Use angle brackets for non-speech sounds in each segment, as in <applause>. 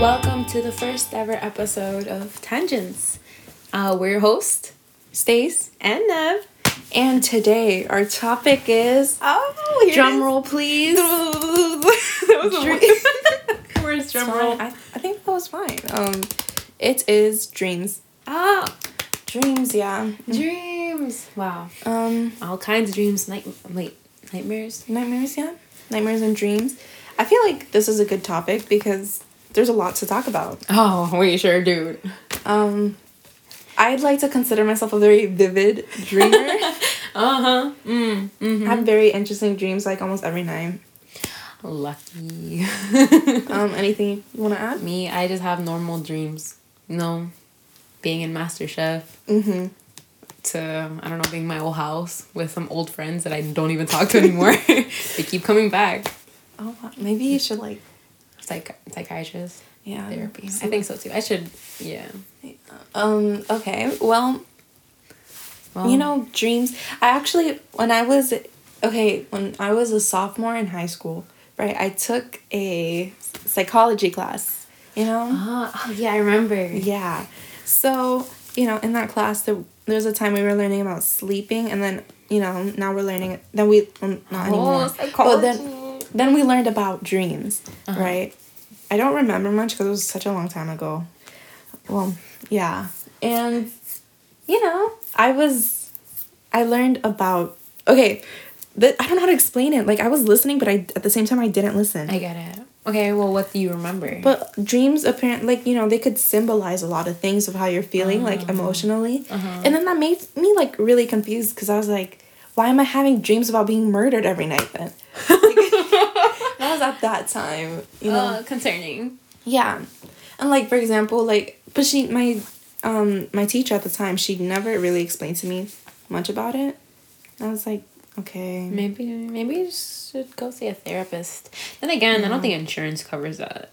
welcome to the first ever episode of Tangents. Uh, we're your host, Stace and Nev, and today our topic is Oh, drum roll, please. <laughs> that was Dream- <laughs> Where's drum roll? I, I think that was fine. Um, it is dreams. ah, Dreams, yeah. dreams. Wow, Um, all kinds of dreams. Night, wait, nightmares. nightmares, yeah. Nightmares and dreams. I feel like this is a good topic because there's a lot to talk about. Oh, we sure, do. Um, I'd like to consider myself a very vivid dreamer. <laughs> Uh huh. Mm. I have very interesting dreams like almost every night. Lucky. <laughs> Um, anything you want to add? Me, I just have normal dreams. You know, being in MasterChef. Mm-hmm. to I don't know being my old house with some old friends that I don't even talk to anymore. <laughs> they keep coming back. Oh, maybe you should like, Psych psychiatrist yeah. therapy. see I think so too. I should yeah. Um, okay. Well, Well, you know, dreams. I actually, when I was, okay, when I was a sophomore in high school, right, I took a psychology class, you know? Ah, oh yeah, I remember. Yeah. So, you know, in that class, there, there was a time we were learning about sleeping, and then, you know, now we're learning, then we, well, not anymore. But then, then we learned about dreams, Uh-huh. right? I don't remember much because it was such a long time ago. Well, yeah. And, you know, I was, I learned about, okay, the, I don't know how to explain it. Like, I was listening, but I, at the same time, I didn't listen. I get it. Okay, well, what do you remember? but dreams, apparently, like, you know, they could symbolize a lot of things of how you're feeling, like, emotionally. Uh-huh. And then that made me, like, really confused because I was like, why am I having dreams about being murdered every night then? <laughs> that was at that time, you know? uh, concerning. Yeah. And like for example, like but she my um my teacher at the time, she never really explained to me much about it. I was like, okay. Maybe maybe you should go see a therapist. Then again, I don't think insurance covers that.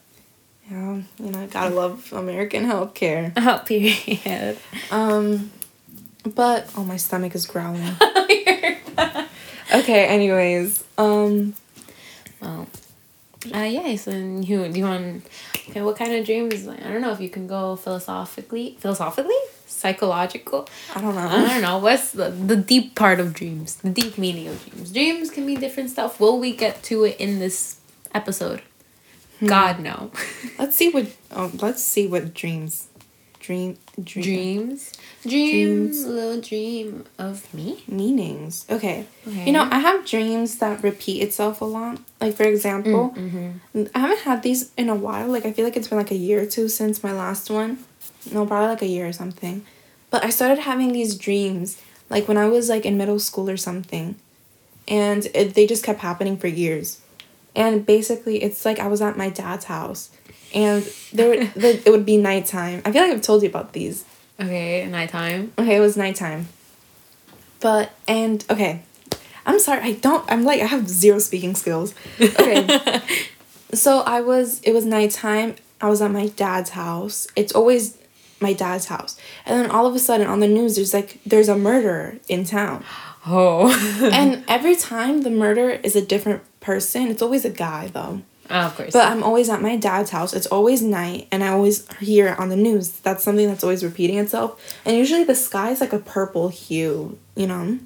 Yeah, you know, gotta love American healthcare. <laughs> Oh, period. Um but oh my stomach is growling. <laughs> okay, anyways. Um Well, uh. So, then you do you want? Okay, what kind of dreams? Like, I don't know if you can go philosophically, philosophically, psychological. I don't know. I don't know. What's the the deep part of dreams? The deep meaning of dreams. Dreams can be different stuff. Will we get to it in this episode? God no. Let's see what oh, let's see what dreams dream dream dreams. Dreams. Dreams. Little dream of me. meanings. Okay. Okay. You know, I have dreams that repeat itself a lot. Like for example, Mm-hmm. I haven't had these in a while. Like I feel like it's been like a year or two since my last one. No, probably like a year or something. But I started having these dreams like when I was like in middle school or something. And it, they just kept happening for years. And basically it's like I was at my dad's house and there would, <laughs> the, it would be nighttime. I feel like I've told you about these. Okay, nighttime. Okay, it was nighttime. But and okay. I'm sorry, I don't I'm like I have zero speaking skills. Okay. <laughs> so I was it was nighttime. I was at my dad's house. It's always my dad's house. And then all of a sudden on the news there's like there's a murder in town. Oh. and <laughs> every time the murder is a different person. It's always a guy though. Oh, of course. But I'm always at my dad's house. It's always night, and I always hear it on the news. That's something that's always repeating itself. And usually the sky is like a purple hue, you know?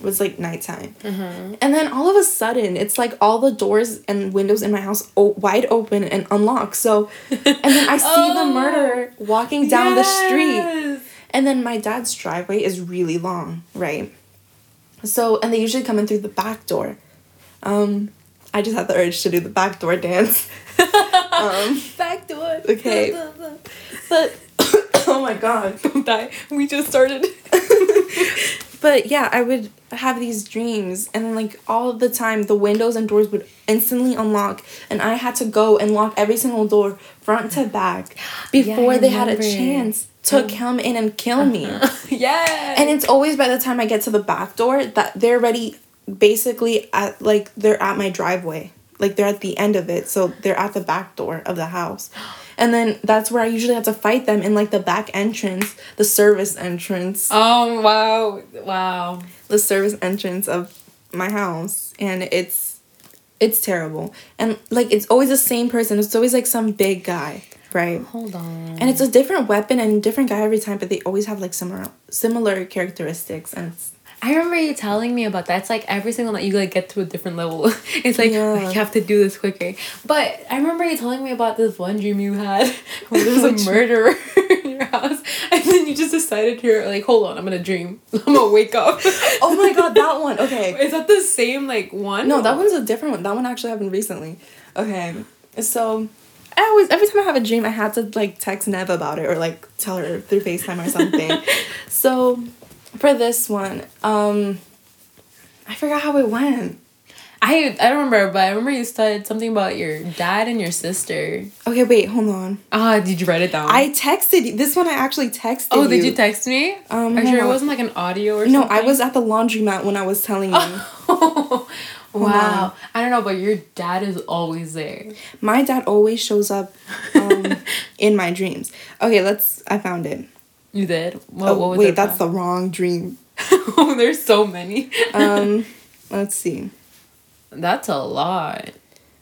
It was like nighttime. Mm-hmm. And then all of a sudden, it's like all the doors and windows in my house o- wide open and unlocked. So, and then I <laughs> see the Oh. murderer walking down the street. And then my dad's driveway is really long, right? So, and they usually come in through the back door. Um, I just had the urge to do the back door dance. <laughs> um, Back door. Okay. <laughs> but <coughs> oh my god. <laughs> Don't die. We just started. But yeah, I would have these dreams and like all the time the windows and doors would instantly unlock and I had to go and lock every single door front to back <gasps> before I they had a chance to come in and kill me. yeah. And it's always by the time I get to the back door that they're ready basically at like they're at my driveway. Like they're at the end of it. So they're at the back door of the house. <gasps> And then that's where I usually have to fight them in like the back entrance, the service entrance, oh wow, wow. the service entrance of my house. And it's it's terrible. And like it's always the same person. It's always like some big guy. Right. Hold on. And it's a different weapon and different guy every time, but they always have like similar similar characteristics and it's I remember you telling me about that. It's like every single night you like get to a different level. <laughs> It's like Yeah. you have to do this quicker. But I remember you telling me about this one dream you had <laughs> where there was a murderer <laughs> in your house, and then you just decided you're like, hold on, I'm gonna dream. I'm gonna wake up. Oh my god, that one. Okay. Is that the same like one? No, that one's a different one. That one actually happened recently. Okay. So I always every time I have a dream I had to like text Nev about it or like tell her through FaceTime or something. so for this one, um I forgot how it went. I I don't remember, but I remember you said something about your dad and your sister. Okay, wait, hold on. Ah, did you write it down? I texted you. This one I actually texted oh, did you text me? Um, Are you sure it wasn't like an audio or something? No, something? I was at the laundromat when I was telling you. <laughs> wow. on. I don't know, but your dad is always there. My dad always shows up um, <laughs> in my dreams. Okay, let's. I found it. You did? What, Oh, what was wait, that's the wrong dream. <laughs> oh, there's so many. <laughs> Um, let's see. that's a lot.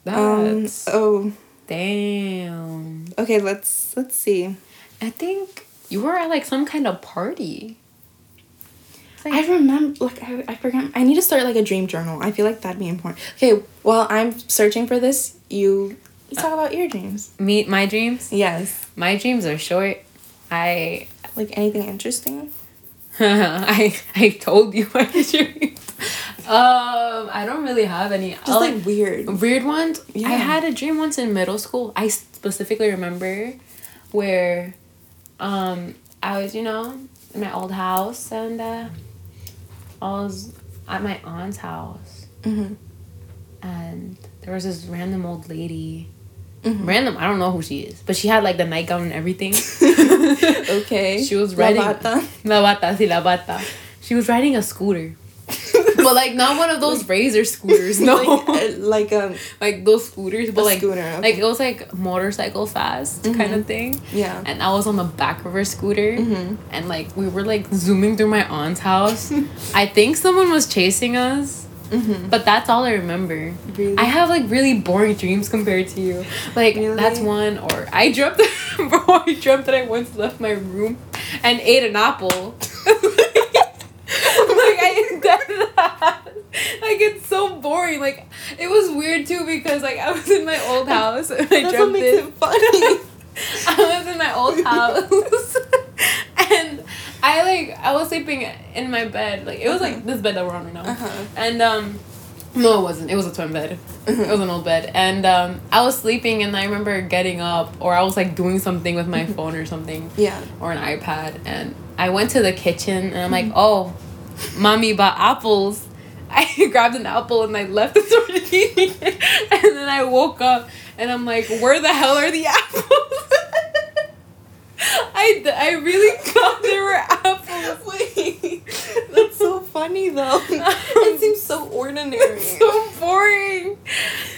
Um, oh, damn. okay. Let's let's see. I think you were at like some kind of party. Like- I remember. Like I, I forgot. I need to start like a dream journal. I feel like that'd be important. Okay, while I'm searching for this, you you talk about your dreams. meet my dreams. Yes. My dreams are short. I Like anything interesting? <laughs> I I told you my <laughs> dreams. Um, I don't really have any. Just I'll- like weird. weird ones. Yeah. I had a dream once in middle school. I specifically remember where um I was, you know, in my old house and uh I was at my aunt's house Mm-hmm. and there was this random old lady. Mhm. Random, I don't know who she is, but she had like the nightgown and everything. <laughs> <laughs> Okay. She was La riding bata. <laughs> La bata, sí, la bata. She was riding a scooter. <laughs> But like not one of those razor scooters, no. like, uh, like um like those scooters, but like scooter, okay. like it was like motorcycle fast kind of thing. yeah. And I was on the back of her scooter, Mhm. and like we were like zooming through my aunt's house. I think someone was chasing us, Mm-hmm. but that's all I remember. Really? I have like really boring dreams compared to you. Like that's one. Or I dreamt, <laughs> bro. I dreamt that I once left my room and ate an apple. <laughs> like I <laughs> did that. Like it's so boring. Like it was weird too because like I was in my old house and I That's what dreamt makes it. it funny. I was in my old house and I like I was sleeping in my bed. Like it was like this bed that we're on right now. Uh-huh. And um no it wasn't. It was a twin bed. It was an old bed. And um I was sleeping and I remember getting up or I was like doing something with my phone or something yeah. or an iPad and I went to the kitchen and I'm like, "Oh, mommy bought apples." <laughs> I grabbed an apple and I left and started eating it. And then I woke up and I'm like, where the hell are the <laughs> apples? I, I really thought there were apples. Wait, that's so funny though. <laughs> it seems so ordinary. It's so boring.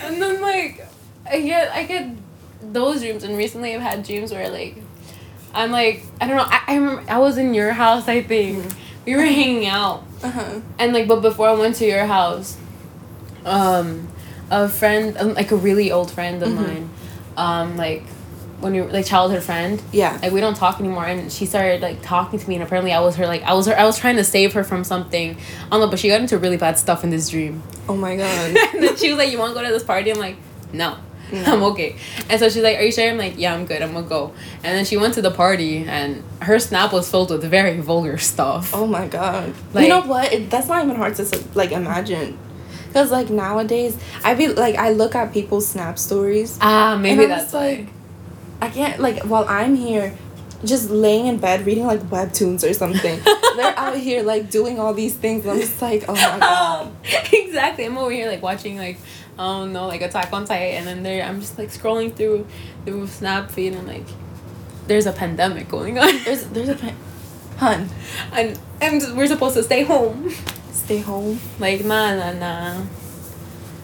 And then like I get I get those dreams and recently I've had dreams where like I'm like I don't know, I, I remember I was in your house I think. We were hanging out. Uh-huh. And like, but before I went to your house, um, a friend, um, like a really old friend of Mhm. mine, um, like when you like childhood friend, Yeah. like we don't talk anymore, and she started like talking to me, and apparently I was her like I was her I was trying to save her from something, I don't know, but she got into really bad stuff in this dream, Oh my god. <laughs> and then she was like, "You want to go to this party?" I'm like, "No." No. I'm okay. And so she's like, Are you sure? I'm like, Yeah, I'm good. I'm gonna go. And then she went to the party, and her snap was filled with very vulgar stuff. Oh my god. Like- you know what? It, that's not even hard to like imagine. Cause like nowadays, I be like I look at people's snap stories. Ah, maybe that's just like, I can't like while I'm here, just laying in bed reading like webtoons or something. <laughs> They're out here like doing all these things. And I'm just like, oh my <laughs> god. exactly. I'm over here like watching like I don't know like Attack on Titan, and then there I'm just like scrolling through through Snap feed and like there's a pandemic going on, There's there's a pa- hun. and and we're supposed to stay home. Stay home. Like nah nah nah.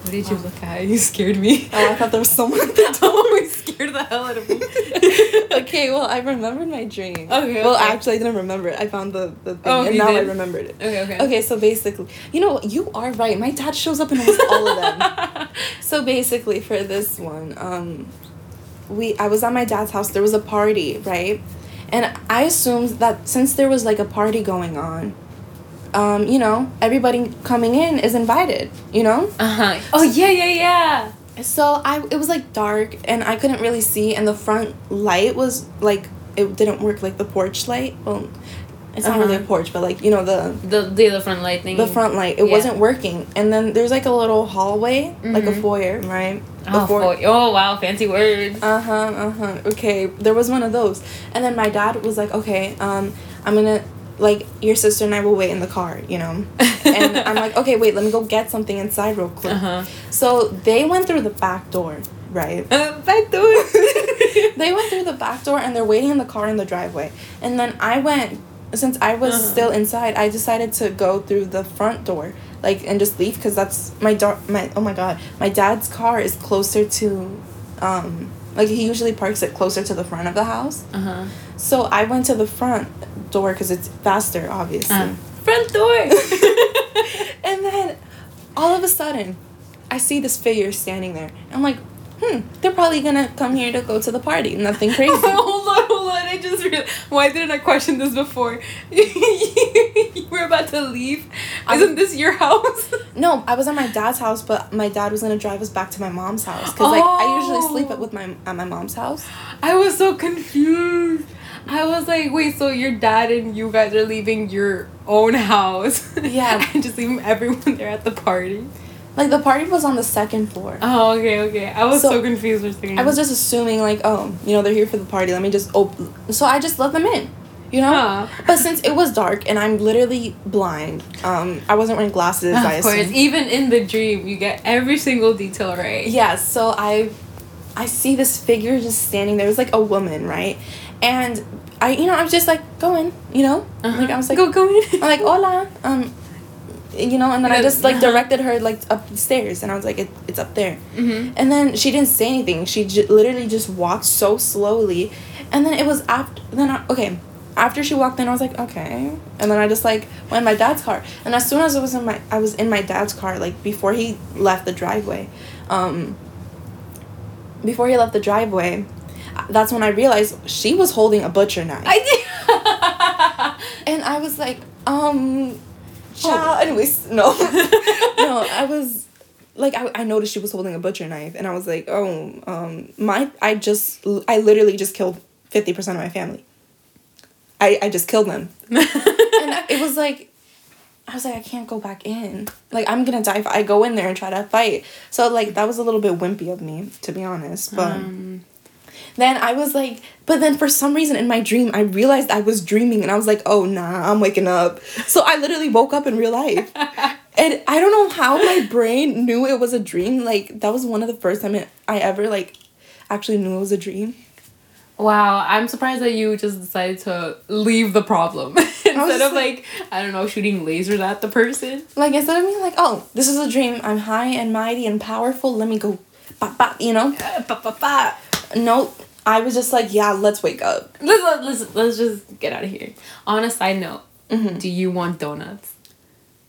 What did you look at? You scared me. Oh, I thought there was someone at the <laughs> door. you scared the hell out of me. <laughs> okay, well, I remembered my dream. Okay, Well, okay. actually, I didn't remember it. I found the, the thing, Oh, and now I remembered it. Okay okay. Okay, so basically, you know, you are right. My dad shows up in almost all of them. <laughs> So basically, for this one, um, we I was at my dad's house. There was a party, right? And I assumed that since there was like a party going on, um, you know, everybody coming in is invited, you know? Uh huh. Oh yeah, yeah, yeah. So I it was like dark and I couldn't really see and the front light was like it didn't work like the porch light. Well, it's not really a Uh-huh. porch, but like, you know, the The the, the front light thing. the front light. It Yeah. wasn't working. And then there's like a little hallway, like a Mhm. foyer, right? Oh, boy. oh wow, fancy words. Uh huh. Uh huh. Okay. There was one of those, and then my dad was like, "Okay, um, I'm gonna like your sister and I will wait in the car, you know." and I'm like, <laughs> "Okay, wait, let me go get something inside real quick." Uh huh. So they went through the back door, right? Uh, back door. <laughs> they went through the back door and they're waiting in the car in the driveway. And then I went since I was Uh-huh. still inside, I decided to go through the front door, like and just leave because that's my dar- my oh my god, my dad's car is closer to, um, like he usually parks it closer to the front of the house. Uh huh. So I went to the front door because it's faster, obviously. Uh, front door. <laughs> and then all of a sudden, I see this figure standing there. I'm like, hmm, they're probably gonna come here to go to the party. Nothing <laughs> crazy. hold on, hold on. I just realized. Why didn't I question this before? <laughs> you were about to leave. I'm- Isn't this your house? no, I was at my dad's house, but my dad was gonna drive us back to my mom's house because like I usually sleep Oh. at with my at my mom's house. I was so confused. I was like, wait, so your dad and you guys are leaving your own house? <laughs> Yeah. and just leaving everyone there at the party. Like the party was on the second floor. Oh, okay, okay. I was so, So, confused a second. I was just assuming like, oh, you know, they're here for the party. Let me just open. So I just let them in, you know. Huh. But since it was dark and I'm literally blind, um, I wasn't wearing glasses. I Of course, assume. even in the dream, you get every single detail right. Yeah, so I I see this figure just standing there. It was like a woman, right? And I you know, I was just like, go in, you know? Uh-huh. Like I was like go, go in. I'm like, hola. Um you know, and then I just like directed her like up the stairs and I was like, it, it's up there. Mm-hmm. And then she didn't say anything. She j- literally just walked so slowly. And then it was after then I, okay, after she walked in, I was like, okay. And then I just like went in my dad's car. And as soon as I was in my I was in my dad's car, like before he left the driveway, um before he left the driveway, that's when I realized she was holding a butcher knife. I did. <laughs> and I was like, um child anyways, no. <laughs> no, <laughs> I was like I, I noticed she was holding a butcher knife and I was like, oh, um my I just I literally just killed 50% of my family. I I just killed them. and it was like I was like I can't go back in. Like I'm to die if I go in there and try to fight. So like that was a little bit wimpy of me to be honest, but Um, then I was like, but then for some reason in my dream, I realized I was dreaming and I was like, oh nah, I'm waking up. So I literally woke up in real life. <laughs> and I don't know how my brain knew it was a dream. Like, that was one of the first time it, I ever, like, actually knew it was a dream. wow, I'm surprised that you just decided to leave the problem <laughs> instead of like- like I don't know shooting lasers at the person. Like, instead of being like, oh, this is a dream, I'm high and mighty and powerful, let me go, bop, bop, you know? Uh, <laughs> ba, ba, ba. No, I was just like, yeah, let's wake up. Let's, let- let's let's just get out of here. On a side note, Mhm. do you want donuts?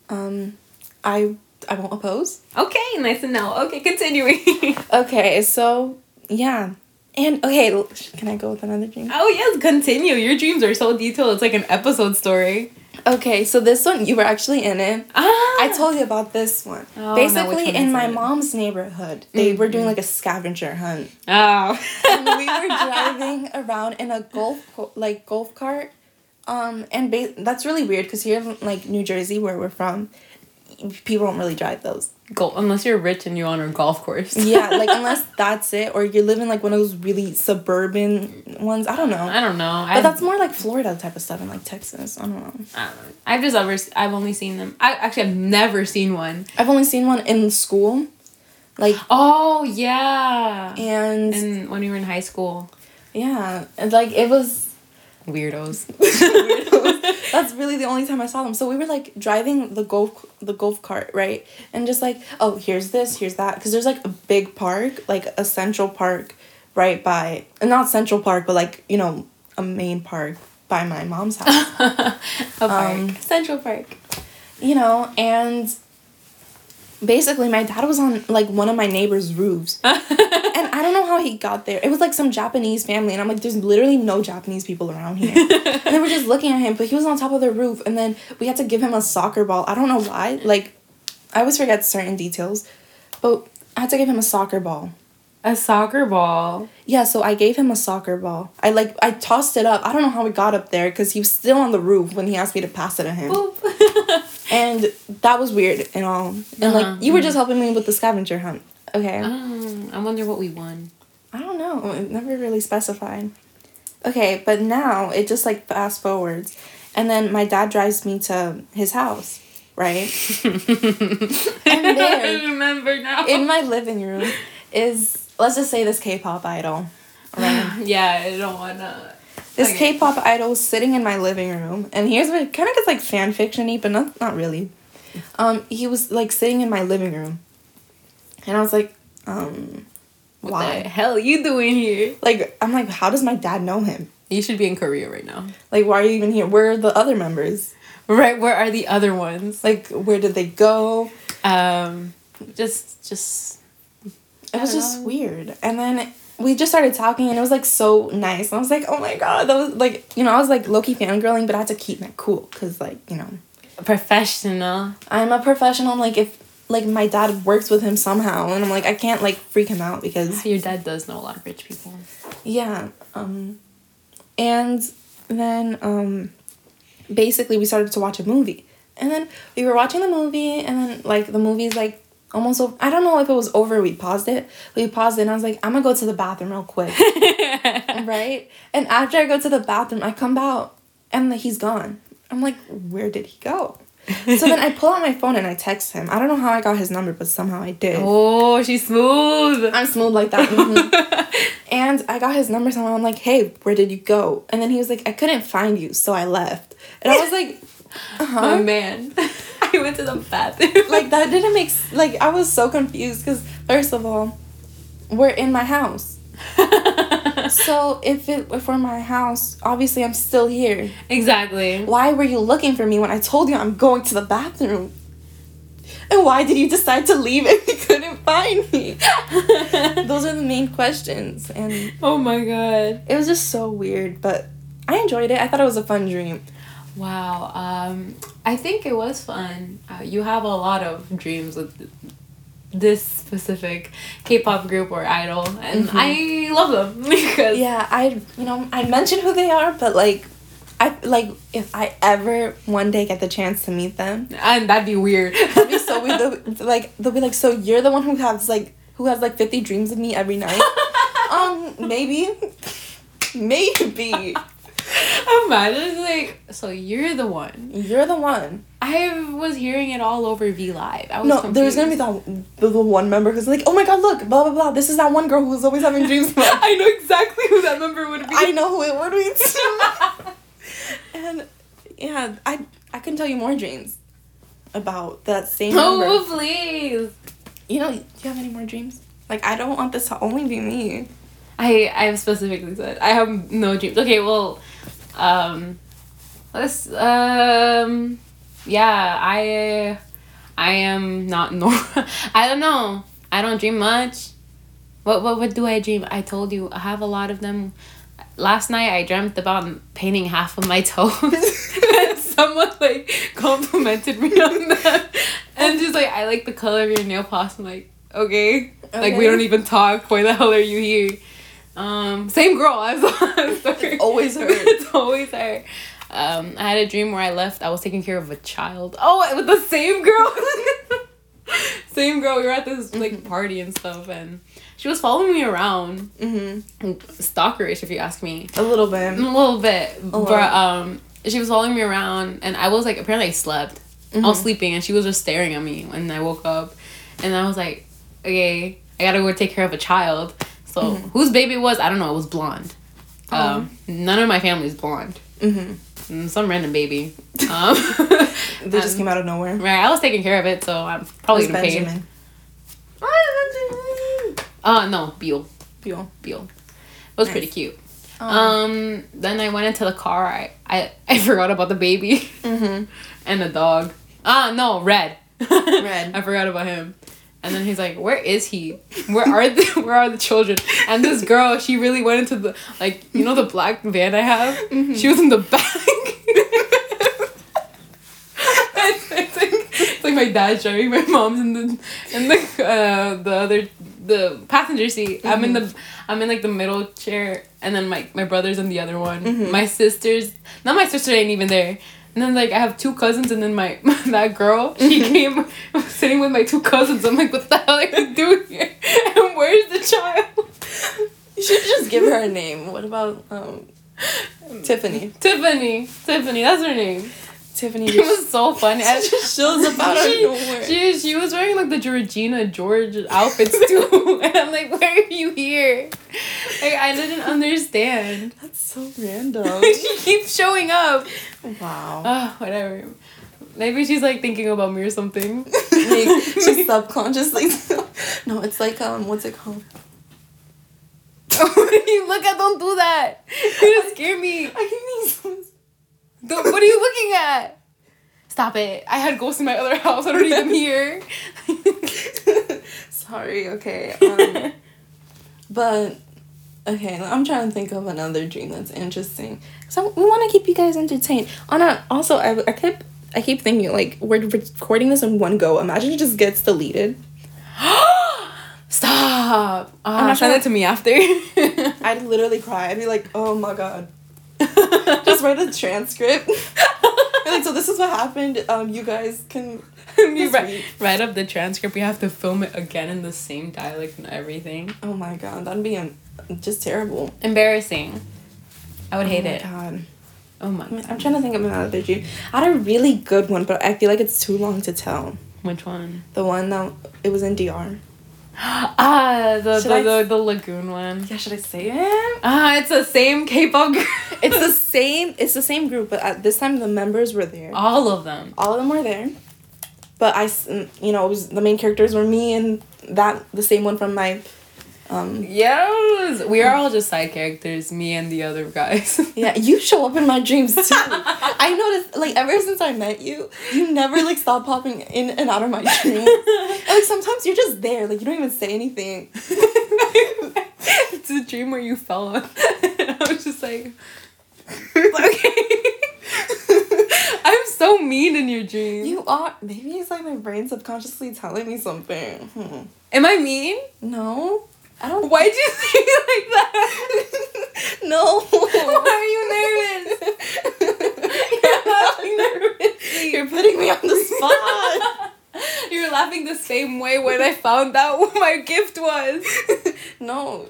Um, I, I won't oppose. Okay, nice to know. Okay, continuing. <laughs> Okay, so, yeah. And, okay, can I go with another dream? oh yes, continue. Your dreams are so detailed. It's like an episode story. Okay, so this one you were actually in it. Ah, I told you about this one. Oh, Basically, one in my it? mom's neighborhood, they were doing Mhm. like a scavenger hunt, Oh. and we were <laughs> driving around in a golf like golf cart. Um, and ba- that's really weird because here, in, like New Jersey, where we're from, people don't really drive those. Go unless you're rich and you own a golf course. Yeah, like <laughs> unless that's it, or you're living like one of those really suburban ones. I don't know. I don't know. But I, that's more like Florida type of stuff, and like Texas. I don't know. I don't know. I've just ever. I've only seen them. I actually I've never seen one. I've only seen one in school, like Oh yeah. and And when we were in high school, yeah, and like it was weirdos. <laughs> <laughs> That's really the only time I saw them. So we were like driving the golf the golf cart, right? And just like, oh, here's this, here's that, because there's like a big park, like a central park, right by, not Central Park, but like you know a main park by my mom's house. <laughs> a park. Um, Central Park. you know, and basically my dad was on like one of my neighbor's roofs, <laughs> and I don't know how he got there. It was like some Japanese family, and I'm like, there's literally no Japanese people around here. <laughs> and they were just looking at him, but he was on top of the roof, and then we had to give him a soccer ball. I don't know why. Like, I always forget certain details, but I had to give him a soccer ball. A soccer ball. Yeah, so I gave him a soccer ball. I like I tossed it up. I don't know how it got up there because he was still on the roof when he asked me to pass it to him. <laughs> And that was weird and all. And Uh-huh. like you were just helping me with the scavenger hunt. Okay. Um, I wonder what we won. I don't know. It never really specified. Okay, but now it just like fast forwards. And then my dad drives me to his house, right? <laughs> and there- I remember now. In my living room is let's just say this K-pop idol. Right? <laughs> yeah, I don't wanna. This Okay. K-pop idol sitting in my living room, and here's what kind of gets like fan fictiony, but not not really. Um, he was like sitting in my living room, and I was like, um, What why? the hell you doing here? Like I'm like, how does my dad know him? You should be in Korea right now. Like, why are you even here? Where are the other members? Right, where are the other ones? Like, where did they go? Um, just, just. It was don't just know. weird. And then we just started talking, and it was like so nice. And I was like, oh my god, that was like, you know, I was like low key fangirling, but I had to keep that cool because, like, you know, Professional. I'm a professional. Like, if like my dad works with him somehow, and I'm like, I can't like freak him out because <laughs> Your dad does know a lot of rich people. yeah. Um, and then um, basically we started to watch a movie, and then we were watching the movie, and then like the movie's like almost over. I don't know if it was over. We paused it. We paused it, and I was like, I'm gonna go to the bathroom real quick, <laughs> right? And after I go to the bathroom, I come out, and he's gone. I'm like, where did he go? so then I pull out my phone and I text him. I don't know how I got his number, but somehow I did. oh, she's smooth. I'm smooth like that. mhm. <laughs> and I got his number somehow. I'm like, hey, where did you go? And then he was like, I couldn't find you, so I left. And I was like, <laughs> uh Oh man, <laughs> I went to the bathroom. like that didn't make like I was so confused because first of all, we're in my house. <laughs> So if it if we're in my house, obviously I'm still here. exactly. Why were you looking for me when I told you I'm going to the bathroom? And why did you decide to leave if you couldn't find me? <laughs> Those are the main questions. And oh my god. it was just so weird, but I enjoyed it. I thought it was a fun dream. Wow. Um, I think it was fun. Uh, you have a lot of dreams with this specific K-pop group or idol, and Mhm. I love them <laughs> because Yeah, I you know I mentioned who they are, but like, I like if I ever one day get the chance to meet them, and that'd be weird. <laughs> that'd be so weird. They'll, like they'll be like, so you're the one who has like who has like fifty dreams of me every night. <laughs> um, maybe, maybe <laughs> Imagine like, so you're the one. you're the one. I was hearing it all over V Live. I was No, there's gonna be that the, the one member who's like, oh my god, look, blah blah blah. This is that one girl who's always having dreams. <laughs> I know exactly who that member would be. I know who it would be too. <laughs> and yeah, I I can tell you more dreams about that same Oh, member. please. You know, do you have any more dreams? Like I don't want this to only be me. I I have specifically said I have no dreams. Okay, well, um, let's um, yeah, I I am not <laughs> normal. I don't know. I don't dream much. What what what do I dream? I told you I have a lot of them. Last night I dreamt about painting half of my <laughs> toes. and <laughs> someone like complimented me on that, and just like I like the color of your nail polish. I'm like okay. Like we don't even talk. Why the hell are you here? Um, same girl. Sorry. It's always <laughs> her. it's always her. Um, I had a dream where I left. I was taking care of a child. Oh, with the same girl. <laughs> same girl. We were at this like party and stuff, and she was following me around, Mm-hmm. stalkerish, if you ask me. A little bit. A little bit, little. but um, she was following me around, and I was like, apparently I slept. I was Mhm. sleeping, and she was just staring at me when I woke up, and I was like, okay, I gotta go take care of a child. So Mhm. whose baby was, I don't know. It was blonde. Um, none of my family is blonde. Mm-hmm. Mm, Some random baby. <laughs> Um, They just um, came out of nowhere. Right, I was taking care of it, so I'm probably gonna pay. Benjamin. Uh, no, Beal. Beal. Beal. It was Nice. pretty cute. Um, Um, then I went into the car. I, I, <laughs> I forgot about the baby mm-hmm. <laughs> and the dog. Ah, no, Red. Red. I forgot about him. And then he's like, "Where is he? Where are the <laughs> Where are the children?" And this girl, she really went into the like you know the black van I have. Mm-hmm. She was in the back. it's, it's like, it's like my dad's driving, my mom's in the in the uh, the other the passenger seat. I'm in the mm-hmm. I'm in like the middle chair, and then my my brother's in the other one. Mm-hmm. My sisters, not my sister ain't even there. And then like I have two cousins, and then my <laughs> that girl she came <laughs> sitting with my two cousins. I'm like, what the hell are you doing here? <laughs> And where's the child? You should just give her a name. What about um, Tiffany? Tiffany. Tiffany, that's her name. Tiffany It just, was so funny. I just shows up out of she, nowhere. she, she was wearing like the Georgina George outfits too. <laughs> and I'm like, where are you here? Like, I didn't understand. That's so random. <laughs> she keeps showing up. wow. Oh, whatever. Maybe she's like thinking about me or something. <laughs> like, she's subconsciously. no, it's like um, what's it called? you look at, don't do that. You just scare me. I can use some. Don't- what are you looking at? Stop it. I had ghosts in my other house. I don't need them <laughs> here. <laughs> Sorry. Okay. Um, <laughs> but okay, I'm trying to think of another dream that's interesting. So we want to keep you guys entertained. On a also, I I keep I keep thinking like we're recording this in one go. Imagine it just gets deleted. <gasps> Stop. Uh, not send sure- it to me after. I'd literally cry. I'd be like, oh my god. <laughs> Just write a transcript. <laughs> Like, so this is what happened. Um, you guys can. you write, write up the transcript. We have to film it again in the same dialect and everything. Oh my god, that'd be um, just terrible. Embarrassing. I would hate oh my it. God. Oh my. I'm trying to think of another dream. I had a really good one, but I feel like it's too long to tell. Which one? The one that it was in DR. <gasps> ah, the the, I- the the lagoon one. Yeah, should I say it? Ah, it's the same K-pop group. <laughs> It's the same. It's the same group, but at this time the members were there. all of them. All of them were there. But I, you know, it was the main characters were me and that the same one from my, um. Yes, we are all just side characters. Me and the other guys. <laughs> Yeah, you show up in my dreams too. I noticed, like, ever since I met you, you never like stop popping in and out of my dreams. And, like sometimes you're just there, like you don't even say anything. it's a dream where you fell on. and <laughs> I was just like, okay. <laughs> I'm so mean in your dream. You are. Maybe it's like my brain subconsciously telling me something. Hmm. Am I mean? No, I don't. Why'd you say it like that? <laughs> No. Why are you nervous? You're laughing nervously. You're putting me on the spot. <laughs> You're laughing the same way when I found out what my gift was. <laughs> no.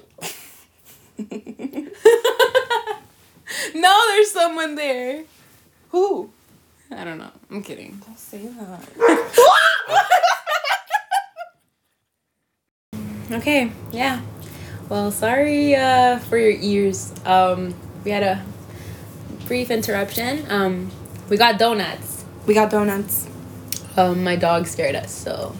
no, there's someone there. Who? I don't know. I'm kidding. Don't say that. Okay, yeah. Well, sorry uh, for your ears. Um, we had a brief interruption. Um, we got donuts. We got donuts. Um, my dog scared us, so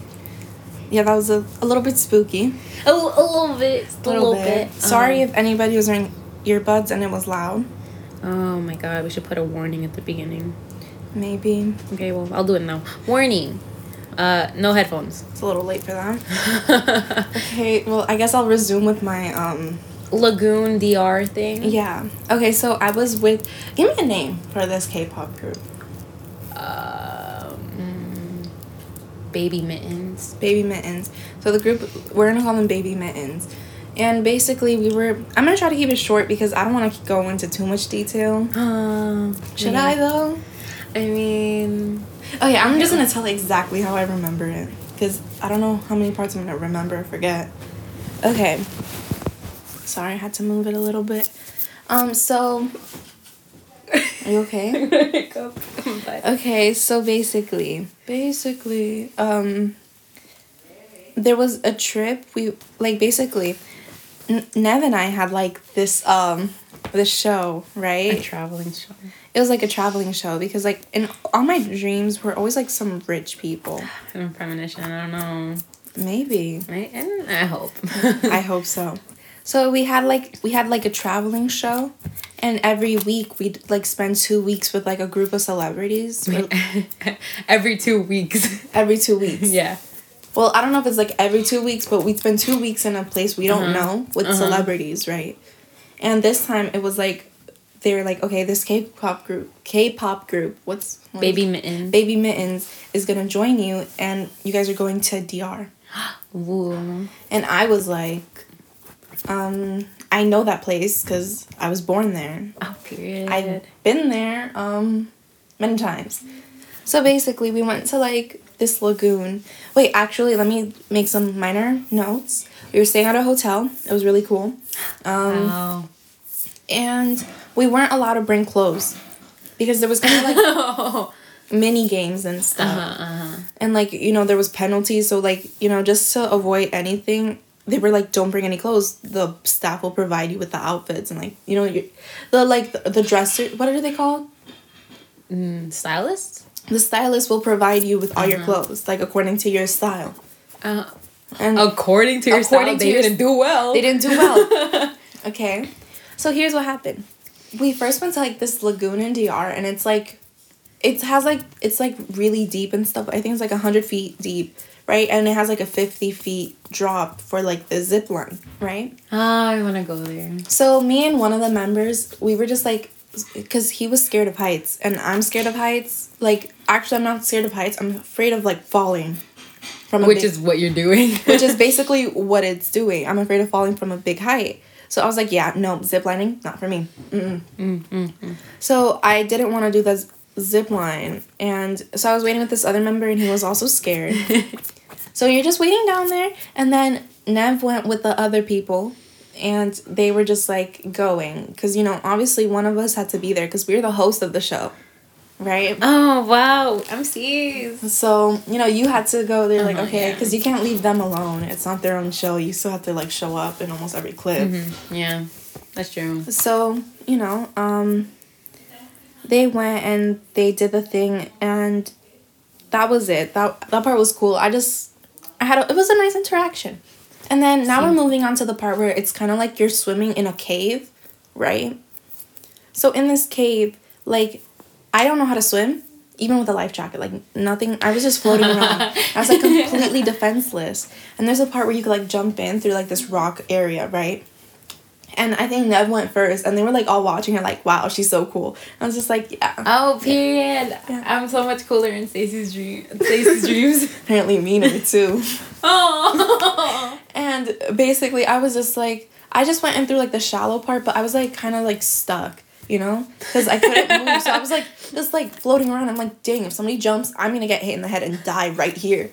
Yeah, that was a, a little bit spooky. a, l- a little bit, a little, bit. Sorry Um, if anybody was wearing earbuds and it was loud. oh my god, we should put a warning at the beginning. Maybe Okay, well, I'll do it now. Warning. Uh, no headphones. it's a little late for that. <laughs> Okay, well, I guess I'll resume with my um. Lagoon DR thing. Yeah. Okay, so I was with. Give me a name for this K-pop group. Um, baby mittens. Baby Mittens. So the group we're gonna call them Baby Mittens, and basically we were. I'm gonna try to keep it short because I don't want to go into too much detail. <gasps> Um, Should I though? I mean, Oh yeah, I'm just gonna tell exactly how I remember it because I don't know how many parts I'm gonna remember or forget. Okay. Sorry, I had to move it a little bit. Um, so. Are you okay? <laughs> Okay, so basically, basically, um, there was a trip. We like basically, N- Nev and I had like this um this show right a right. traveling show. It was like a traveling show because like in all my dreams were always like some rich people. <sighs> A premonition. I don't know. Maybe I, and I hope. <laughs> I hope so. So we had like we had like a traveling show, and every week we'd like spend two weeks with like a group of celebrities. <laughs> Every two weeks. every two <laughs> weeks. yeah. well, I don't know if it's like every two weeks, but we'd spend two weeks in a place we don't Uh-huh. know with Uh-huh. celebrities, right? And this time it was like they were like, okay, this K-pop group, K-pop group, what's what Baby mitten. Baby Mittens is gonna join you, and you guys are going to DR. <gasps> Ooh. And I was like, um, I know that place because I was born there. Oh, period. I've been there um many times. So basically, we went to like this lagoon. Wait, actually, let me make some minor notes. We were staying at a hotel. It was really cool. Um, wow. and we weren't allowed to bring clothes because there was kind of like uh-huh, <laughs> mini games and stuff. uh-huh. And like, you know, there was penalties, so like, you know, just to avoid anything, they were like, don't bring any clothes. The staff will provide you with the outfits and like, you know, you the like the, the dresser. What are they called? Mm, stylist? The stylist will provide you with all your Uh-huh. clothes, like according to your style. Uh, And according to your According style, to they your- didn't do well. they didn't do well. <laughs> okay, so here's what happened. We first went to like this lagoon in DR, and it's like, it has like it's like really deep and stuff. I think it's like hundred feet deep, right? And it has like a fifty feet drop for like the zip line, right? Ah, I want to go there. So me and one of the members, we were just like, because he was scared of heights, and I'm scared of heights. Like actually, I'm not scared of heights. I'm afraid of like falling from a Which big- is what you're doing. which is <laughs> basically what it's doing. I'm afraid of falling from a big height. So I was like, yeah, no, zip lining, not for me. Mm-mm. Mm, So I didn't want to do the zip line. And so I was waiting with this other member, and he was also scared. <laughs> so you're just waiting down there. And then Nev went with the other people, and they were just like going. Because, you know, obviously one of us had to be there because we were the host of the show, right? oh, wow. MCs. So, you know, you had to go there, like, Uh-huh, okay, yeah. because you can't leave them alone. It's not their own show. You still have to, like, show up in almost every clip. Mm-hmm. Yeah, that's true. So, you know, um, they went and they did the thing, and that was it. That, that part was cool. I just, I had, a, it was a nice interaction. And then now we're moving on to the part where it's kind of like you're swimming in a cave, right? So in this cave, like, I don't know how to swim, even with a life jacket. Like, nothing, I was just floating around. I was like <laughs> completely defenseless. And there's a part where you could like jump in through like this rock area, right? And I think Nev went first, and they were like all watching her, like, wow, she's so cool. I was just like, yeah. Oh, period. Yeah. I'm so much cooler in Stacy's dream. Stacy's dreams. <laughs> Apparently meaner too. <laughs> Oh. And basically, I was just like, I just went in through like the shallow part, but I was like kind of like stuck, you know? Because I couldn't <laughs> move. So I was like, just like floating around. I'm like, dang, if somebody jumps, I'm gonna get hit in the head and die right here.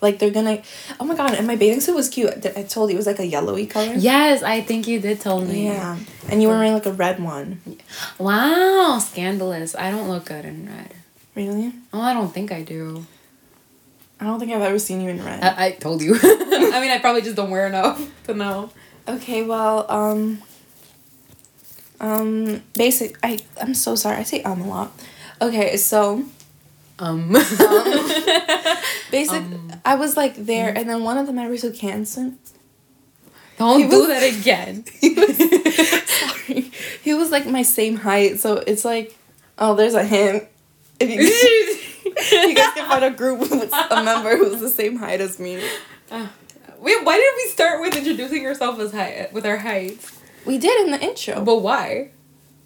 Like they're gonna, oh my god! And my bathing suit was cute. I told you it was like a yellowy color. yes, I think you did tell me. Yeah, and you were wearing like a red one. Wow, scandalous. I don't look good in red. Really? Oh, I don't think I do. I don't think I've ever seen you in red. I, I told you. <laughs> I mean, I probably just don't wear enough <laughs> to know. Okay, well, um, um, basic. I I'm so sorry. I say um a lot. Okay, so Um. <laughs> basic. Um. I was like there, and then one of the members who canceled. don't He do was- that again. <laughs> He was sorry. He was like my same height, so it's like, oh, there's a hint. If you, <laughs> you guys can find a group with a member who's the same height as me. Wait, why did we start with introducing ourselves as height with our heights? We did in the intro. But why?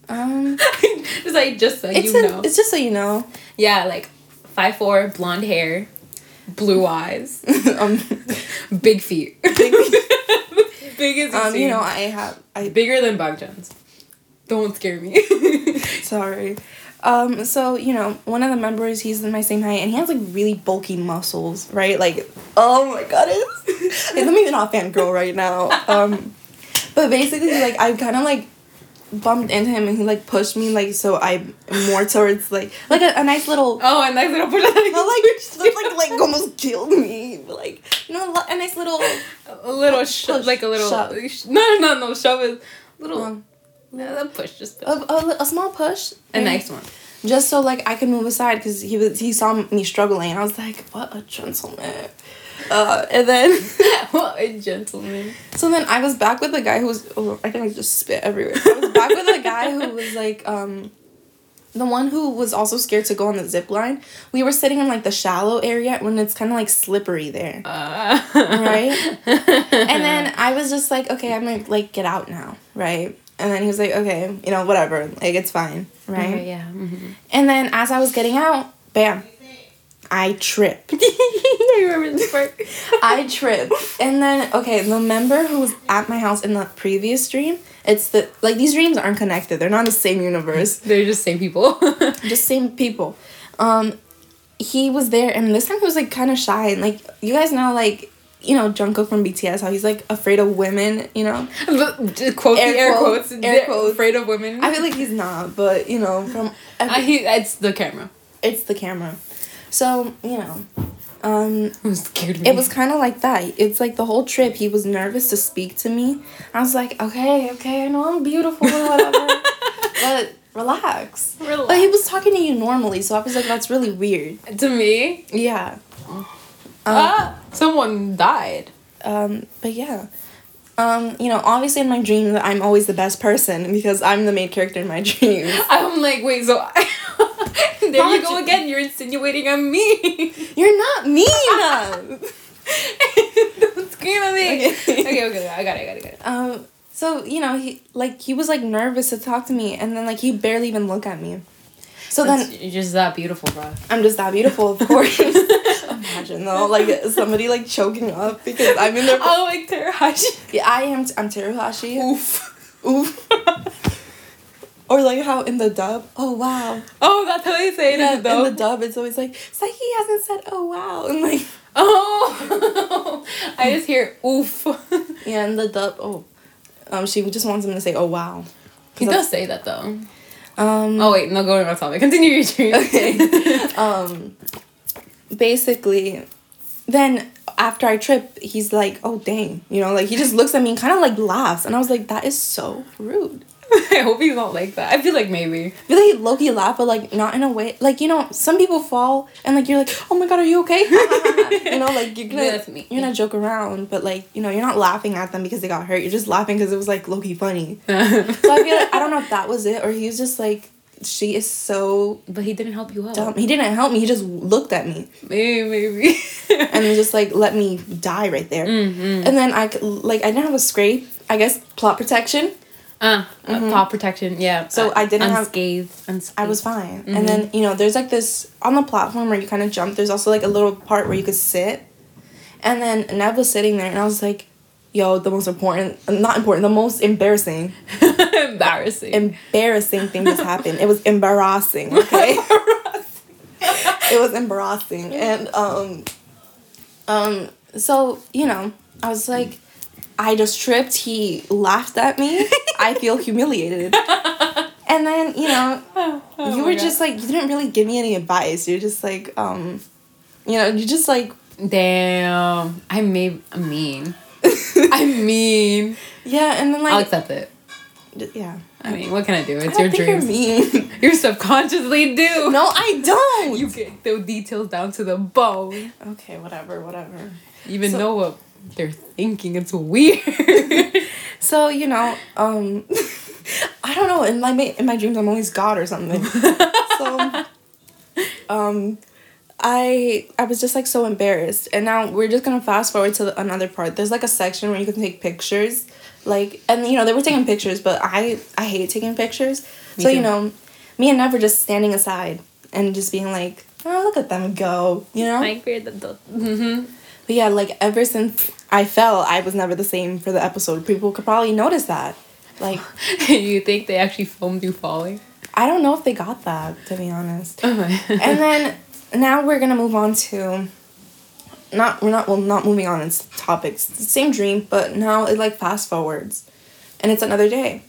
Um, <laughs> just like just so it's you a- know. it's just so you know. yeah, like five four, blonde hair, blue eyes, <laughs> um, big feet. <laughs> Big Big as um, you know, I have I bigger than Bug Jones. Don't scare me. Sorry. Um, so, you know, one of the members, he's in my same height, and he has like really bulky muscles, right? Like, oh my god, it's like, let me not fangirl right now. Um, but basically, like, I kind of like bumped into him, and he like pushed me, like, so I'm more towards like, like a, a nice little. oh, a nice little push. <laughs> Not like, like, like almost killed me. But like, you know, a nice little. a little sho- Push, like a little shove. no no no shove is little Um, yeah, that push just a, a, a small push. a nice one. just so like I could move aside because he was he saw me struggling. I was like, what a gentleman. Uh, and then <laughs> what a gentleman. so then I was back with the guy who was oh, I think I just spit everywhere. I was back with the guy who was like um the one who was also scared to go on the zip line, we were sitting in like the shallow area when it's kind of like slippery there. Uh. right? <laughs> and then I was just like, okay, I'm gonna like get out now, right? And then he was like, okay, you know, whatever, like it's fine, right? Okay, yeah. Mm-hmm. And then as I was getting out, bam, I trip. <laughs> I remember this part. <laughs> I tripped. And then, okay, the member who was at my house in the previous dream, it's the, like, these dreams aren't connected. They're not the same universe, <laughs> They're just same people. just same people. Um, he was there, and this time he was, like, kind of shy. And, like, you guys know, like, you know, Jungkook from BTS, how he's, like, afraid of women, you know? But quote Air air quotes, quotes. air quotes. Afraid of women. I feel like he's not, but, you know, from, Uh, he, it's the camera. it's the camera. So, you know, um, Who scared me? it was kind of like that. It's like the whole trip, he was nervous to speak to me. I was like, okay, okay, I know I'm beautiful or whatever, <laughs> but relax. Relax. But he was talking to you normally, so I was like, that's really weird. to me. Yeah. Um, ah, someone died. um, but yeah. Um, you know, obviously in my dreams, I'm always the best person because I'm the main character in my <laughs> dreams. I'm like, wait, so <laughs> there you go again. You're insinuating on me. <laughs> You're not mean. <laughs> Don't scream at me. Okay. okay, okay, I got it, I got it, I got it. um, so you know, he like he was like nervous to talk to me, and then like he barely even look at me. So then you're just that beautiful, bro. I'm just that beautiful, of course. <laughs> Imagine though, like somebody like choking up because I'm in their. Oh, like Teruhashi. Yeah, I am. I'm Teruhashi. Oof. Oof. Or like how in the dub, oh wow. Oh, that's how they say Yeah, that though. in the dub, it's always like Saiki hasn't said oh wow, and like oh, <laughs> I just hear oof. <laughs> yeah, in the dub, oh, um, she just wants him to say oh wow. He does say that though. Um. Oh wait, no, going on topic. Continue your dream. Okay. <laughs> um. Basically, then after I trip, he's like, oh dang, you know, like he just looks at me and kind of like laughs, and I was like, that is so rude. <laughs> I hope he's not like that. I feel like maybe. I feel like Loki laugh, but like not in a way like you know some people fall and like you're like oh my god are you okay <laughs> you know like you're gonna Yeah, me. you're gonna joke around but like you know you're not laughing at them because they got hurt you're just laughing because it was like Loki funny <laughs> so I feel like I don't know if that was it or he was just like she is so but he didn't help you out. dumb he didn't help me he just looked at me Maybe, maybe. and just like let me die right there mm-hmm. and then I like I didn't have a scrape I guess plot protection Uh, uh, paw protection, yeah. So Uh, I didn't have- unscathed. unscathed. I was fine. And then, you know, there's like this on the platform where you kind of jump, there's also like a little part where you could sit. And then Nev was sitting there and I was like, yo, the most important, not important, the most embarrassing, <laughs> embarrassing. embarrassing thing just happened. It was <laughs> embarrassing, okay? <laughs> it was embarrassing. And, um, um, so, you know, I was like, I just tripped. He laughed at me. I <laughs> feel humiliated. And then, you know, <laughs> Oh you were God. just like you didn't really give me any advice. You're just like, um, you know, you just like Damn. I may I'm mean. <laughs> I'm mean. yeah, and then like. I'll accept it. yeah. I mean, what can I do? I It's don't your dreams. You're mean. You subconsciously do. no, I don't. You get the details down to the bone. okay, whatever, whatever. Even So- know what they're thinking. It's weird. <laughs> So you know, um, <laughs> I don't know. In my in my dreams, I'm always God or something. <laughs> so, um, I I was just like so embarrassed, and now we're just gonna fast forward to the, another part. There's like a section where you can take pictures, like and you know they were taking pictures, but I I hate taking pictures. Me so too. you know, me and Nev were just standing aside and just being like, oh look at them go, you know. we're the mm-hmm. But yeah, like ever since I fell, I was never the same for the episode. People could probably notice that. Like, <laughs> you think they actually filmed you falling? I don't know if they got that, to be honest. Oh and <laughs> and then now we're gonna move on to not we're not well not moving on in s- topics. It's the same dream, but now it like fast forwards. And it's another day.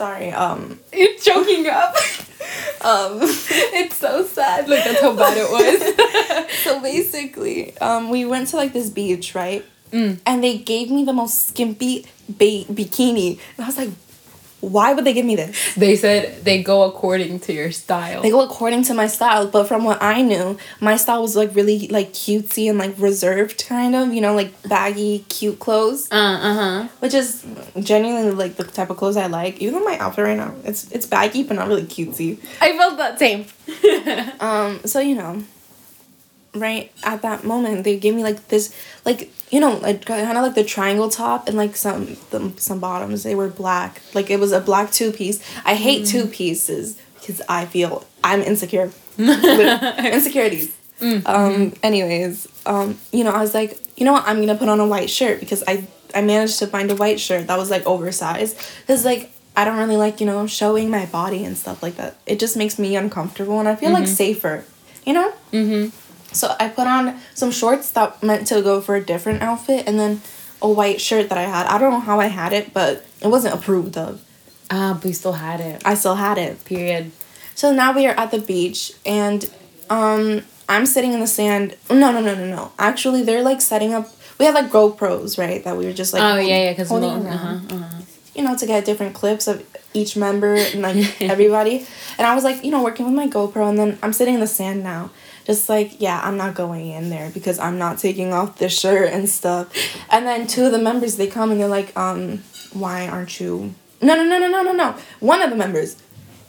Sorry, um <laughs> you're choking up. <laughs> um <laughs> it's so sad. Like that's how bad it was. so basically, um we went to like this beach, right? Mm. And they gave me the most skimpy ba- bikini. And I was like, why would they give me this? They said they go according to your style. They go according to my style, but from what I knew, my style was like really like cutesy and like reserved kind of, you know, like baggy, cute clothes. uh uh huh. Which is genuinely like the type of clothes I like. Even though my outfit right now, it's it's baggy but not really cutesy. I felt that same. <laughs> Um, so you know, right at that moment, they gave me like this, like you know, like kind of like the triangle top and like some the, some bottoms. They were black, like it was a black two piece. I hate two pieces because I feel I'm insecure. <laughs> insecurities. Um. Anyways, um. You know, I was like, you know what? I'm gonna put on a white shirt because I I managed to find a white shirt that was like oversized because like. I don't really like, you know, showing my body and stuff like that. It just makes me uncomfortable and I feel like safer, you know? mm-hmm. So I put on some shorts that meant to go for a different outfit and then a white shirt that I had. I don't know how I had it, but it wasn't approved of. Ah, but we still had it. I still had it. Period. So now we are at the beach and um I'm sitting in the sand. No, no, no, no, no. Actually, they're like setting up we had like GoPros, right? That we were just like oh yeah, yeah, because holding uh around. huh, uh huh. you know, to get different clips of each member and like <laughs> everybody. And I was like, you know, working with my GoPro and then I'm sitting in the sand now. Just like, yeah, I'm not going in there because I'm not taking off this shirt and stuff. And then two of the members they come and they're like, um, why aren't you No no no no no no no. One of the members.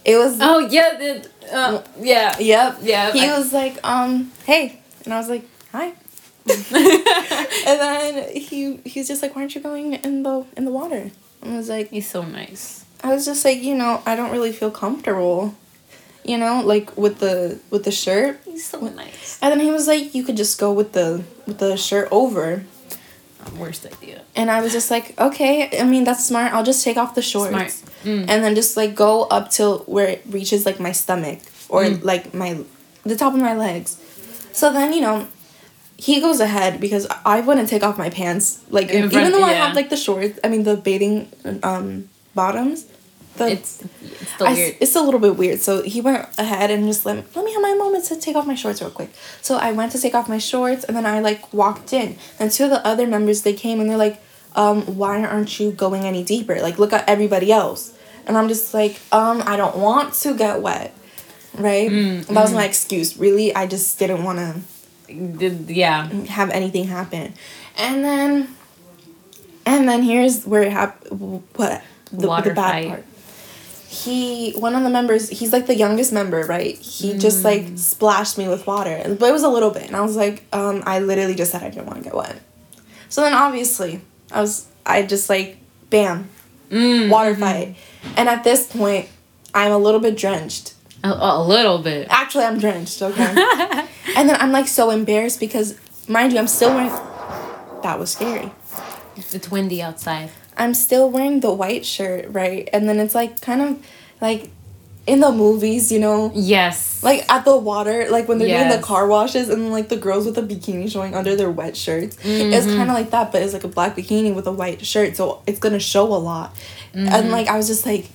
It was Oh yeah, the, uh, yeah. Yep. Yeah, He I- was like, um, hey. And I was like, hi. <laughs> and then he he's just like, why aren't you going in the in the water? And I was like, He's so nice. I was just like, you know, I don't really feel comfortable, you know, like with the with the shirt. He's so nice. And then he was like, you could just go with the with the shirt over. Worst idea. And I was just like, okay, I mean that's smart. I'll just take off the shorts. Mm. And then just like go up till where it reaches like my stomach or Mm. like my the top of my legs. So then, you know, he goes ahead because I wouldn't take off my pants. Like even front- though I have like the shorts, I mean the bathing um bottoms. The It's it's still I weird. it's a little bit weird. So he went ahead and just let me, let me have my moment to take off my shorts real quick. So I went to take off my shorts and then I like walked in. And two of the other members they came and they're like, um, why aren't you going any deeper? Like look at everybody else. And I'm just like, um, I don't want to get wet. Right? Mm, that was my excuse. Really, I just didn't want to Did- yeah. have anything happen. And then and then here's where it happened what the, Water the bad fight. part. He one of the members, he's like the youngest member, right? He just like Mm. splashed me with water. But it was a little bit. And I was like, um, I literally just said I didn't want to get wet. So then obviously I was I just like bam, Mm, water fight. And at this point, I'm a little bit drenched. A, a little bit. Actually, I'm drenched, <laughs> okay? and then I'm like so embarrassed because, mind you, I'm still wearing. That was scary. It's windy outside. I'm still wearing the white shirt, right? And then it's like kind of like in the movies, you know, Yes. like at the water, like when they're doing the car washes and like the girls with the bikini showing under their wet shirts. It's mm-hmm. kind of like that, but it's like a black bikini with a white shirt, so it's gonna show a lot. And mm-hmm. like I was just like,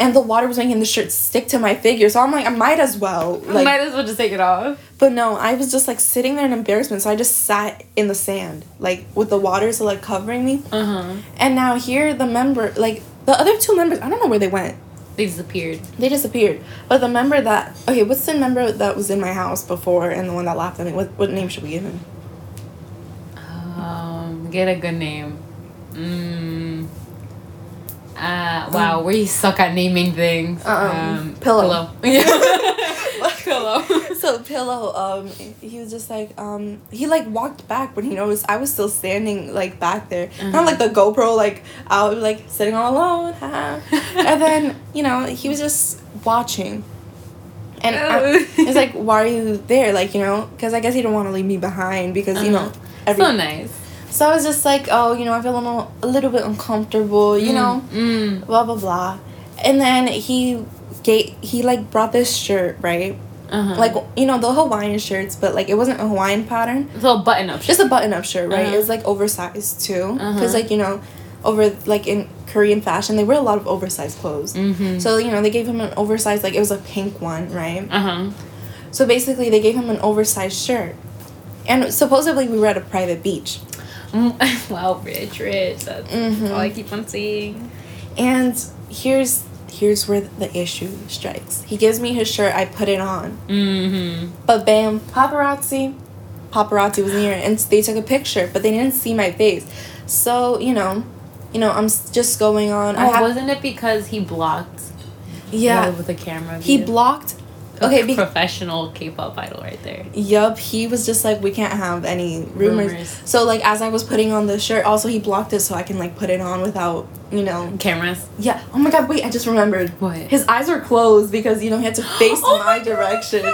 and the water was making the shirt stick to my figure, so I'm like, I might as well. Like, Might as well just take it off. but no, I was just like sitting there in embarrassment, so I just sat in the sand, like with the water so like covering me. Uh huh. And now here the member, like the other two members, I don't know where they went. They disappeared. They disappeared. But the member that okay, what's the member that was in my house before and the one that laughed at me? What what name should we give him? Um, get a good name. Mm. Uh, wow, we suck at naming things. Um, Pillow. Pillow. <laughs> <laughs> Pillow. <laughs> so pillow, um, he was just like, um, he like walked back when he noticed I was still standing like back there, not like the GoPro like I was like sitting all alone, and then you know he was just watching, and I, it's like, why are you there? Like you know, because I guess he didn't want to leave me behind because you know, Uh-huh. every. so nice. So I was just like, oh, you know, I feel a little, a little bit uncomfortable, you know, Mm. blah blah blah, and then he gave he like brought this shirt right Uh-huh. like you know the Hawaiian shirts, but like it wasn't a Hawaiian pattern, so button up. just a button up shirt, right? Uh-huh. It was like oversized too, because Uh-huh. like you know, over like in Korean fashion, they wear a lot of oversized clothes. Mm-hmm. So you know they gave him an oversized like it was a pink one, right? Uh huh. So basically they gave him an oversized shirt, and supposedly we were at a private beach, Mm, <laughs> wow, rich, rich. That's Mhm. all I keep on seeing. and here's here's where the issue strikes. He gives me his shirt, I put it on. Mm-hmm. But bam, paparazzi. Paparazzi was near and they took a picture, but they didn't see my face. So, you know, you know, I'm just going on. I Oh, have, wasn't it because he blocked? yeah. with the camera. He blocked Okay, be- professional K-pop idol right there. Yup, he was just like, we can't have any rumors. Rumors. So like, as I was putting on the shirt, also he blocked it so I can like put it on without, you know. Cameras. Yeah. Oh my God! Wait, I just remembered. What? His eyes were closed because you know he had to <gasps> face Oh my, my direction.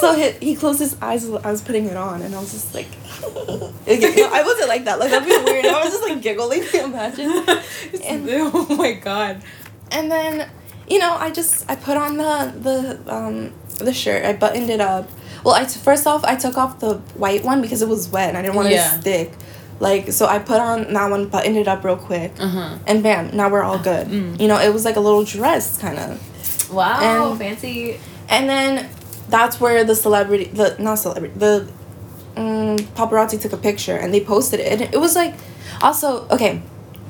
So he, he closed his eyes I was putting it on, and I was just like, <laughs> no, I wasn't like that. Like that'd be weird. I was just like giggling. <laughs> Imagine. <laughs> And- oh my god. And then, you know, I just I put on the the um the shirt. I buttoned it up. Well, I t- first off I took off the white one because it was wet and I didn't want it Yeah. to stick. Like so, I put on that one, buttoned it up real quick, Uh huh. and bam, now we're all good. Mm. You know, it was like a little dress kind of. Wow, And- fancy. And then that's where the celebrity, the not celebrity, the um, paparazzi took a picture and they posted it. And it was like, also okay,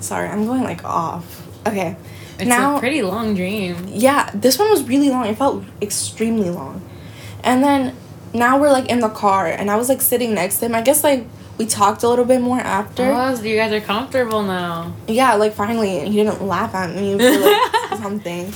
sorry, I'm going like off. Okay, It's now a pretty long dream. yeah, this one was really long. It felt extremely long. And then now we're like in the car and I was like sitting next to him. I guess like we talked a little bit more after. Oh, so you guys are comfortable now. Yeah, like finally he didn't laugh at me for like <laughs> something.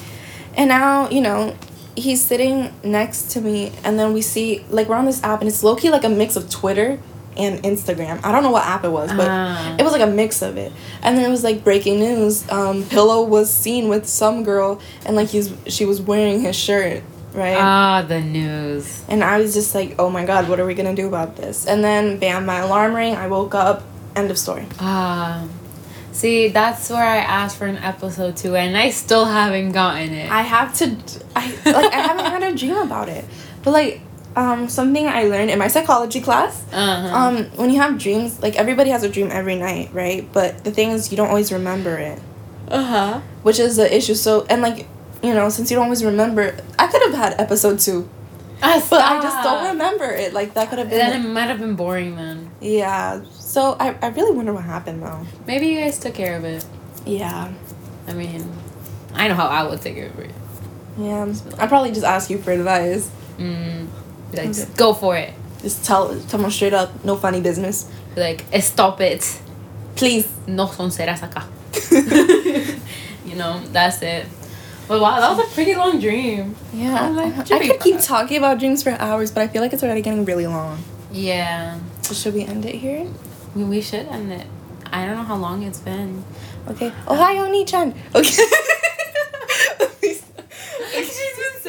And now, you know, he's sitting next to me and then we see like we're on this app and it's low key like a mix of Twitter and Instagram. I don't know what app it was, but Ah. it was like a mix of it. And then it was like breaking news. Um, Pillow was seen with some girl and like he's she was wearing his shirt, right? Ah, the news. and I was just like, oh my god, what are we gonna do about this? And then bam, my alarm rang. I woke up. End of story. Ah. See, that's where I asked for an episode two, and I still haven't gotten it. I have to, I like I haven't had a dream about it, but like um something I learned in my psychology class. uh-huh. Um, when you have dreams, like everybody has a dream every night, right? But the thing is, you don't always remember it, uh-huh. which is the issue. So and like you know, since you don't always remember, I could have had episode two, but I just don't remember it. Like that could have Then it been, might have been boring then. yeah. So I I really wonder what happened though. Maybe you guys took care of it. Yeah. I mean, I know how I would take care of it. Yeah, I'd probably just ask you for advice. Mm. Be like, Okay. just go for it. Just tell someone straight up, no funny business. Be like, stop it. Please. No son serás acá. <laughs> <laughs> you know, that's it. But wow, that was a pretty long dream. Yeah, I'm like, I could keep talking about dreams for hours, but I feel like it's already getting really long. Yeah. So should we end it here? We, we should end it. I don't know how long it's been. Okay. Ohio Ni-chan. Okay. <laughs>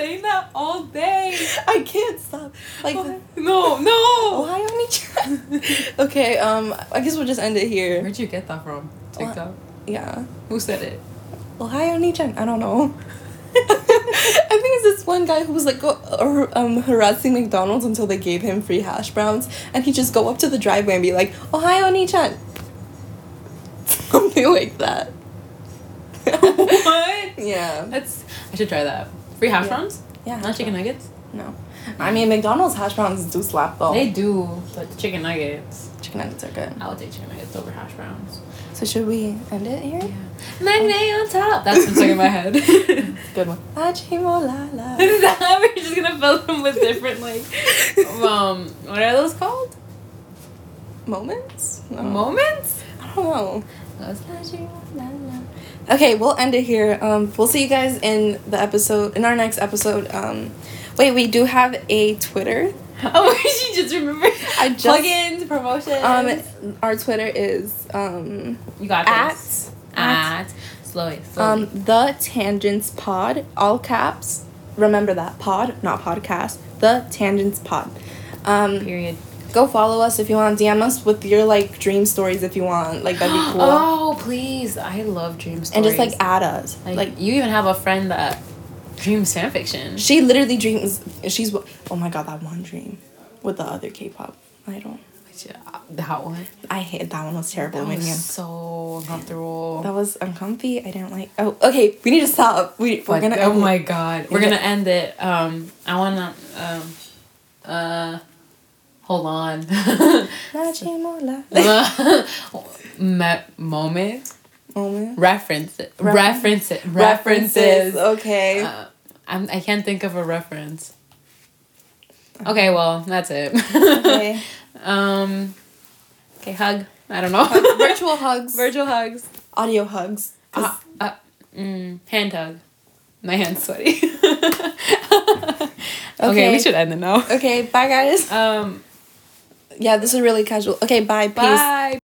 She's saying that all day. <laughs> I can't stop. Like No, no. Ohio Ni-chan. <laughs> okay. Um. I guess we'll just end it here. Where'd you get that from? TikTok. Yeah. Who said it? Ohio Ni-chan. I don't know. <laughs> I think it's this one guy who was like go, um, harassing McDonald's until they gave him free hash browns, and he'd just go up to the driveway and be like, "Ohio Ni-chan," something like that. what? Yeah. That's. I should try that. Free hash Yeah. browns? Yeah. Not chicken nuggets. No. I mean, McDonald's hash browns do slap though. They do, but the chicken nuggets. Chicken nuggets are good. I would take chicken nuggets over hash browns. So should we end it here? Yeah. Magne on top. That's what's stuck in my head. <laughs> Good one. Achimolala. Is <laughs> that how we're just gonna fill them with different like um what are those called? Moments? No. Moments? I don't know. Okay, we'll end it here. Um, we'll see you guys in the episode in our next episode. Um, wait, we do have a Twitter. <laughs> Oh, <laughs> she just remembered. I just- plugins promotions. Um, our Twitter is um you got at this. at slowly, slowly. um the Tangents Pod, all caps. Remember that pod, not podcast. The Tangents Pod. Um, period. Go follow us if you want. DM us with your like dream stories if you want. Like that'd be <gasps> cool. Oh please, I love dream stories. and just like add us. like, like you even have a friend that dreams fan fiction. She literally dreams. She's. Oh my god, that one dream with the other K-pop idol. Uh, that one. I hate that one. Was terrible. That was so uncomfortable. that was uncomfy. I didn't like. Oh, okay. We need to stop. We we're But- gonna. oh end it. my god. We're Yeah. gonna end it. Um I wanna um uh hold on. <laughs> <laughs> Me- moment. moment. Reference it. Reference it. References. Okay. Uh, I'm, I can't think of a reference. Okay, well, that's it. okay. <laughs> um, okay, hug. I don't know. Virtual hugs. Virtual hugs. Audio hugs. Uh, uh, mm, hand hug. My hand's sweaty. okay. Okay. we should end it now. okay. Bye, guys. Um, Yeah, this is really casual. Okay. Bye. Peace. bye.